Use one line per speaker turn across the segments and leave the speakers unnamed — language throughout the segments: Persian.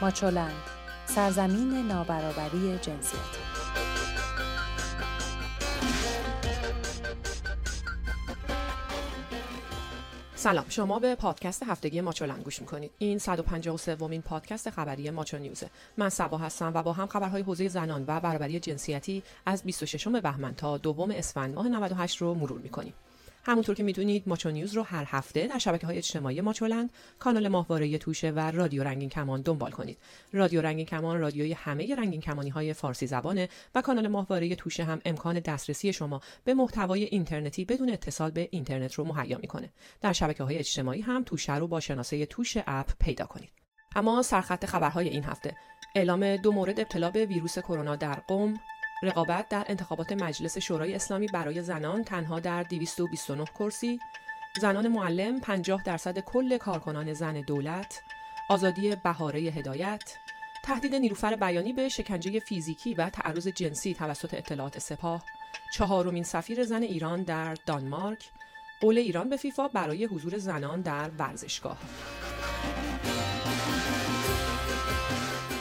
ماچولند. سرزمین نابرابری جنسیتی
سلام شما به پادکست هفتگی ماچولند گوش می‌کنید. این 153 ومین پادکست خبری ماچو نیوزه من سبا هستم و با هم خبرهای حوزه زنان و برابری جنسیتی از 26 بهمن تا دوم اسفند ماه 98 رو مرور می‌کنیم. همونطور که می‌دونید ماچو نیوز رو هر هفته در شبکه های اجتماعی ماچولند کانال ماهواره توشه و رادیو رنگین کمان دنبال کنید. رادیو رنگین کمان رادیوی همه رنگین کمانی های فارسی زبانه و کانال ماهواره توشه هم امکان دسترسی شما به محتوای اینترنتی بدون اتصال به اینترنت رو مهیا می‌کنه. در شبکه های اجتماعی هم توشه رو با شناسه توشه اپ پیدا کنید. اما سرخط خبرهای این هفته. اعلام دو مورد ابتلا به ویروس کرونا در قم رقابت در انتخابات مجلس شورای اسلامی برای زنان تنها در 229 کرسی زنان معلم 50 درصد کل کارکنان زن دولت آزادی بهاره هدایت تهدید نیروفر بیانی به شکنجه فیزیکی و تعرض جنسی توسط اطلاعات سپاه چهارمین سفیر زن ایران در دانمارک قول ایران به فیفا برای حضور زنان در ورزشگاه.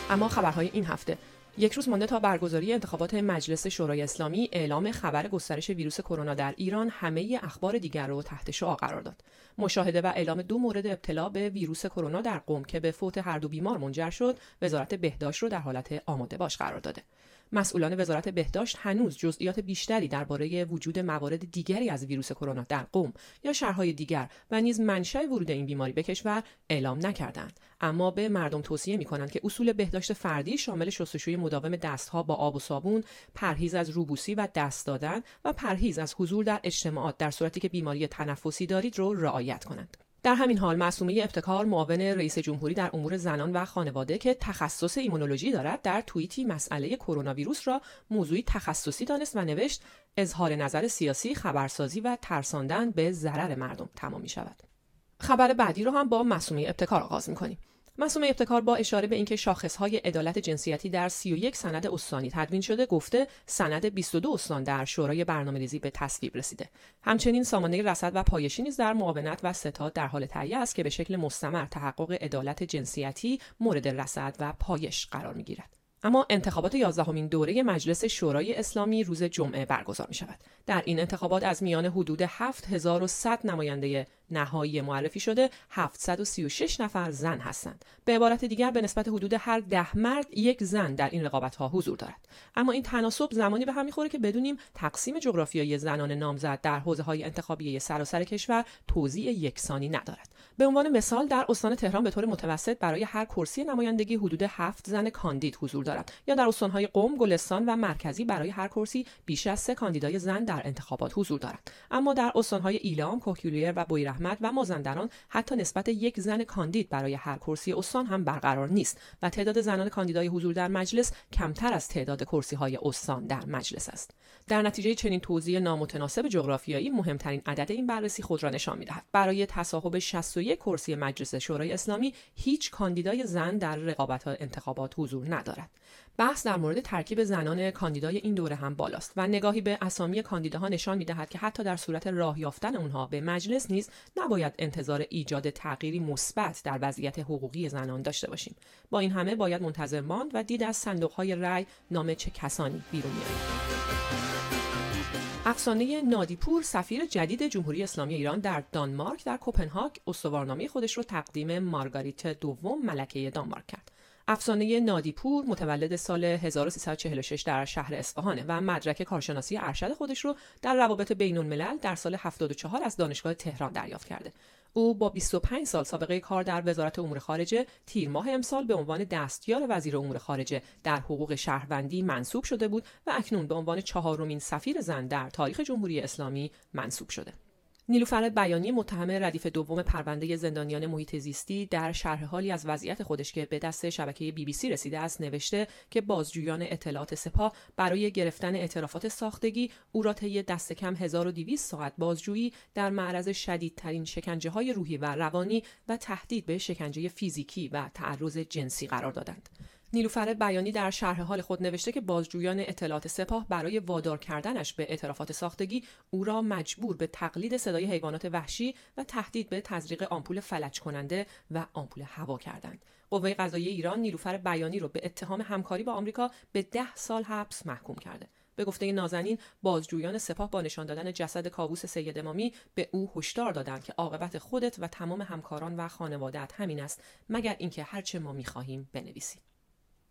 اما خبرهای این هفته. یک روز مانده تا برگزاری انتخابات مجلس شورای اسلامی اعلام خبر گسترش ویروس کرونا در ایران همه اخبار دیگر را تحت شعا قرار داد. مشاهده و اعلام دو مورد ابتلا به ویروس کرونا در قم که به فوت هر دو بیمار منجر شد وزارت بهداشت رو در حالت آماده باش قرار داده. مسئولان وزارت بهداشت هنوز جزئیات بیشتری درباره وجود موارد دیگری از ویروس کرونا در قم یا شهرهای دیگر و نیز منشأ ورود این بیماری به کشور اعلام نکردند. اما به مردم توصیه می کنند که اصول بهداشت فردی شامل شستشوی مداوم دستها با آب و صابون پرهیز از روبوسی و دست دادن و پرهیز از حضور در اجتماعات در صورتی که بیماری تنفسی دارید رو رعایت کنند. در همین حال معصومه ابتکار معاون رئیس جمهوری در امور زنان و خانواده که تخصص ایمونولوژی دارد در توییتی مسئله کرونا ویروس را موضوعی تخصصی دانست و نوشت اظهار نظر سیاسی خبرسازی و ترساندن به ضرر مردم تمام می شود خبر بعدی رو هم با معصومه ابتکار آغاز می کنیم مسوم ابتکار با اشاره به اینکه شاخصهای عدالت جنسیتی در 31 سند استانی تدوین شده گفته سند 22 استان در شورای برنامه‌ریزی به تصویب رسیده همچنین سامانه رصد و پایشی نیز در معاونت و ستاد در حال تهیه است که به شکل مستمر تحقق عدالت جنسیتی مورد رصد و پایش قرار می‌گیرد اما انتخابات یازدهمین دوره مجلس شورای اسلامی روز جمعه برگزار می شود. در این انتخابات از میان حدود 7100 نماینده نهایی معرفی شده 736 نفر زن هستند. به عبارت دیگر به نسبت حدود هر ده مرد یک زن در این رقابت ها حضور دارد. اما این تناسب زمانی به هم می‌خوره که بدونیم تقسیم جغرافیایی زنان نامزد در حوزه های انتخابی سراسر کشور توزیع یکسانی ندارد. به عنوان مثال در استان تهران به طور متوسط برای هر کرسی نمایندگی حدود هفت زن کاندید حضور دارد. یا در استانهای قم گلستان و مرکزی برای هر کرسی بیش از سه کاندیدای زن در انتخابات حضور دارد اما در استانهای ایلام کوکیلیر و احمد و مازندران حتی نسبت یک زن کاندید برای هر کرسی استان هم برقرار نیست و تعداد زنان کاندیدای حضور در مجلس کمتر از تعداد کرسی های استان در مجلس است. در نتیجه چنین توزیع نامتناسب جغرافیایی مهمترین عدد این بررسی خود را نشان می‌دهد. برای تصاحب 61 کرسی مجلس شورای اسلامی هیچ کاندیدای زن در رقابت انتخابات حضور ندارد. بحث در مورد ترکیب زنان کاندیدای این دوره هم بالاست و نگاهی به اسامی کاندیداها نشان می‌دهد که حتی در صورت راه یافتن اونها به مجلس نیز نباید انتظار ایجاد تغییری مثبت در وضعیت حقوقی زنان داشته باشیم. با این همه باید منتظر ماند و دید از صندوقهای رأی نام چه کسانی بیرون میآید. افسانه نادیپور سفیر جدید جمهوری اسلامی ایران در دانمارک در کوپنهاگ استوارنامه خودش رو تقدیم مارگاریت دوم ملکه دانمارک کرد. افسانه نادیپور متولد سال 1346 در شهر اصفهانه و مدرک کارشناسی ارشد خودش رو در روابط بین الملل در سال 74 از دانشگاه تهران دریافت کرده. او با 25 سال سابقه کار در وزارت امور خارجه تیر ماه امسال به عنوان دستیار وزیر امور خارجه در حقوق شهروندی منصوب شده بود و اکنون به عنوان چهارمین سفیر زن در تاریخ جمهوری اسلامی منصوب شده. نیلوفر بیانی متهم ردیف دوم پرونده زندانیان محیط زیستی در شرح حالی از وضعیت خودش که به دست شبکه بی بی سی رسیده است نوشته که بازجویان اطلاعات سپاه برای گرفتن اعترافات ساختگی او را طی دست کم 1200 ساعت بازجویی در معرض شدیدترین شکنجه های روحی و روانی و تهدید به شکنجه فیزیکی و تعرض جنسی قرار دادند. نیلوفر بیانی در شرح حال خود نوشته که بازجویان اطلاعات سپاه برای وادار کردنش به اعترافات ساختگی او را مجبور به تقلید صدای حیوانات وحشی و تهدید به تزریق آمپول فلج کننده و آمپول هوا کردند. قوه قضایی ایران نیلوفر بیانی را به اتهام همکاری با آمریکا به ده سال حبس محکوم کرده. به گفته نازنین بازجویان سپاه با نشان دادن جسد کاووس سید امامی به او هشدار دادند که عاقبت خودت و تمام همکاران و خانوادت همین است مگر اینکه هرچه ما می‌خواهیم بنویسیم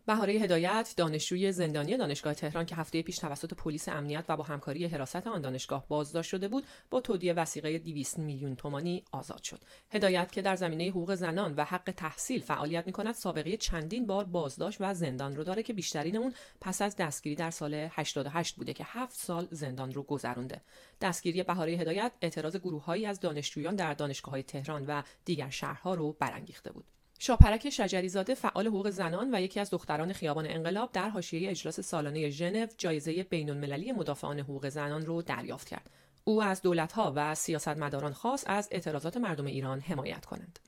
بهاره هدایت دانشجوی زندانی دانشگاه تهران که هفته پیش توسط پلیس امنیت و با همکاری حراست آن دانشگاه بازداشت شده بود با تودیع وسیقه 200 میلیون تومانی آزاد شد. هدایت که در زمینه حقوق زنان و حق تحصیل فعالیت می کند سابقه چندین بار بازداشت و زندان رو داره که بیشترین اون پس از دستگیری در سال 88 بوده که 7 سال زندان رو گذرونده. دستگیری بهاره هدایت اعتراض گروههایی از دانشجویان در دانشگاه تهران و دیگر شهرها رو برانگیخته بود. شاپرک شجریزاده فعال حقوق زنان و یکی از دختران خیابان انقلاب در حاشیه اجلاس سالانه ژنو جایزه بین‌المللی مدافعان حقوق زنان رو دریافت کرد. او از دولتها و سیاستمداران خاص از اعتراضات مردم ایران حمایت کنند.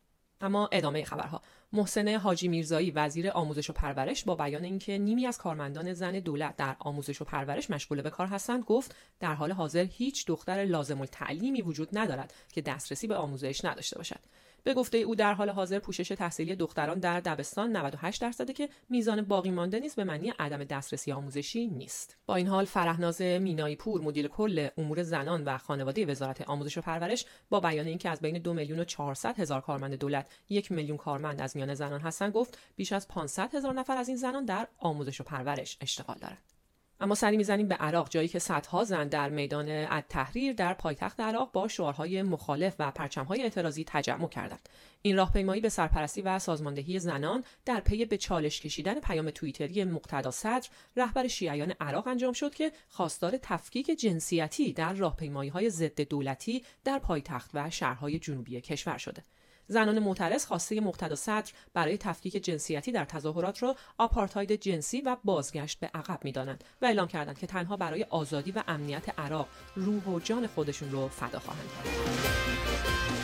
اما ادامه خبرها محسن حاجی میرزایی وزیر آموزش و پرورش با بیان اینکه نیمی از کارمندان زن دولت در آموزش و پرورش مشغول به کار هستند گفت در حال حاضر هیچ دختر لازم التعلیمی وجود ندارد که دسترسی به آموزش نداشته باشد به گفته او در حال حاضر پوشش تحصیلی دختران در دبستان 98 درصده که میزان باقی مانده نیست به معنی عدم دسترسی آموزشی نیست. با این حال فرهناز مینایی پور مدیر کل امور زنان و خانواده وزارت آموزش و پرورش با بیان اینکه از بین دو میلیون و 400 هزار کارمند دولت یک میلیون کارمند از میان زنان هستند گفت بیش از 500 هزار نفر از این زنان در آموزش و پرورش اشتغال دارند. اما سری می‌زنیم به عراق جایی که صدها زن در میدان التحریر در پایتخت عراق با شعارهای مخالف و پرچمهای اعتراضی تجمع کردند. این راهپیمایی به سرپرستی و سازماندهی زنان در پی به چالش کشیدن پیام توییتری مقتدا صدر رهبر شیعیان عراق انجام شد که خواستار تفکیک جنسیتی در راهپیمایی های ضد دولتی در پایتخت و شهرهای جنوبی کشور شده. زنان معترض خواسته مقتدا صدر برای تفکیک جنسیتی در تظاهرات را آپارتاید جنسی و بازگشت به عقب می‌دانند و اعلام کردند که تنها برای آزادی و امنیت عراق روح و جان خودشون رو فدا خواهند کرد.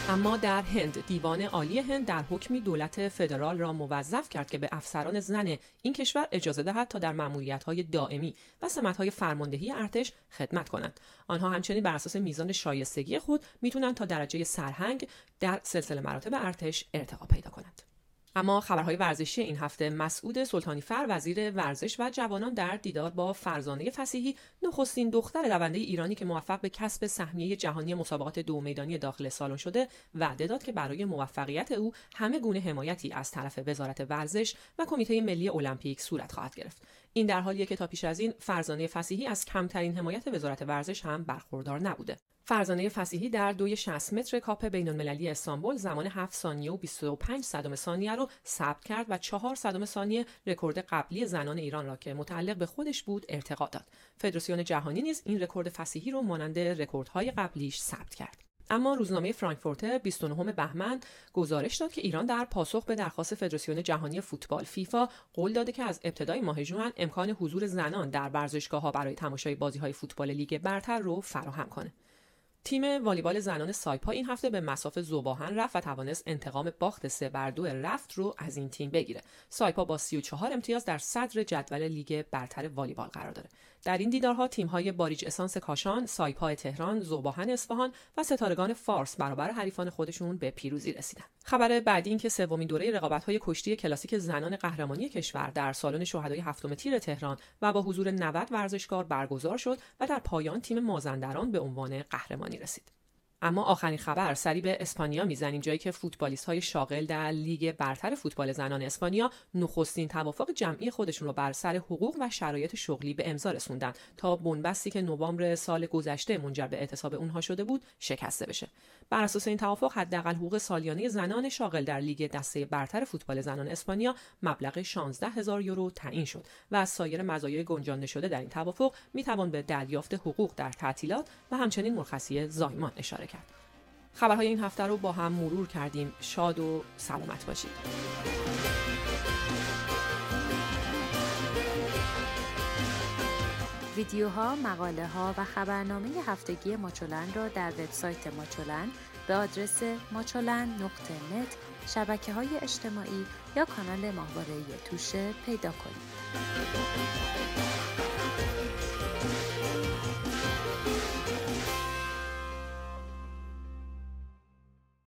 اما در هند دیوان عالی هند در حکمی دولت فدرال را موظف کرد که به افسران زن این کشور اجازه دهد تا در های دائمی و های فرماندهی ارتش خدمت کنند. آنها همچنین بر اساس میزان شایستگی خود می‌تونند تا درجه سرهنگ در سلسله مراتب ارتش ارتقا پیدا کنند. اما خبرهای ورزشی این هفته مسعود سلطانی فر وزیر ورزش و جوانان در دیدار با فرزانه فسیحی نخستین دختر دونده ایرانی که موفق به کسب سهمیه جهانی مسابقات دو میدانی داخل سالن شده وعده داد که برای موفقیت او همه گونه حمایتی از طرف وزارت ورزش و کمیته ملی المپیک صورت خواهد گرفت. این در حالیه که تا پیش از این فرزانه فسیحی از کمترین حمایت وزارت ورزش هم برخوردار نبوده فرزانه فسیحی در دوی 60 متر کاپ بین المللی استانبول زمان 7 ثانیه و 25 صدم ثانیه رو ثبت کرد و 4 صدم ثانیه رکورد قبلی زنان ایران را که متعلق به خودش بود ارتقا داد. فدراسیون جهانی نیز این رکورد فسیحی رو مانند رکوردهای قبلیش ثبت کرد. اما روزنامه فرانکفورتر 29 بهمن گزارش داد که ایران در پاسخ به درخواست فدراسیون جهانی فوتبال فیفا قول داده که از ابتدای ماه ژوئن امکان حضور زنان در ورزشگاه‌ها برای تماشای بازی‌های فوتبال لیگ برتر رو فراهم کنه. تیم والیبال زنان سایپا این هفته به مصاف ذوب آهن رفت و توانست انتقام باخت سه بر دو رفت رو از این تیم بگیره. سایپا با 34 امتیاز در صدر جدول لیگ برتر والیبال قرار داره. در این دیدارها تیم‌های باریج اسانس کاشان، سایپا تهران، ذوب آهن اصفهان و ستارگان فارس برابر حریفان خودشون به پیروزی رسیدن. خبر بعدی این که سومین دوره رقابت‌های کشتی کلاسیک زنان قهرمانی کشور در سالن شهدای هفتم تیر تهران و با حضور 90 ورزشکار برگزار شد و در پایان تیم مازندران به عنوان قهرمانی رسید. اما آخرین خبر سری به اسپانیا می‌زنیم جایی که فوتبالیست های شاغل در لیگ برتر فوتبال زنان اسپانیا نخستین توافق جمعی خودشون رو بر سر حقوق و شرایط شغلی به امضا رسوندن. تا بنبستی که نوامبر سال گذشته منجر به اعتصاب اونها شده بود شکسته بشه. بر اساس این توافق حداقل حقوق سالیانه زنان شاغل در لیگ دسته برتر فوتبال زنان اسپانیا مبلغ 16 هزار یورو تعیین شد و از سایر مزایای گنجانده شده در این توافق می‌توان به دریافت حقوق در تعطیلات و همچنین مرخصی زایمان اشاره کرد. خبرهای این هفته رو با هم مرور کردیم. شاد و سلامت باشید.
ویدیوها، مقاله ها و خبرنامه هفتگی ماچولن را در وبسایت ماچولن به آدرس نت شبکه های اجتماعی یا کانال ماهواره توشه پیدا کنید.